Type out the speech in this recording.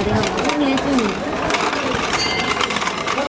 好的。下面祝你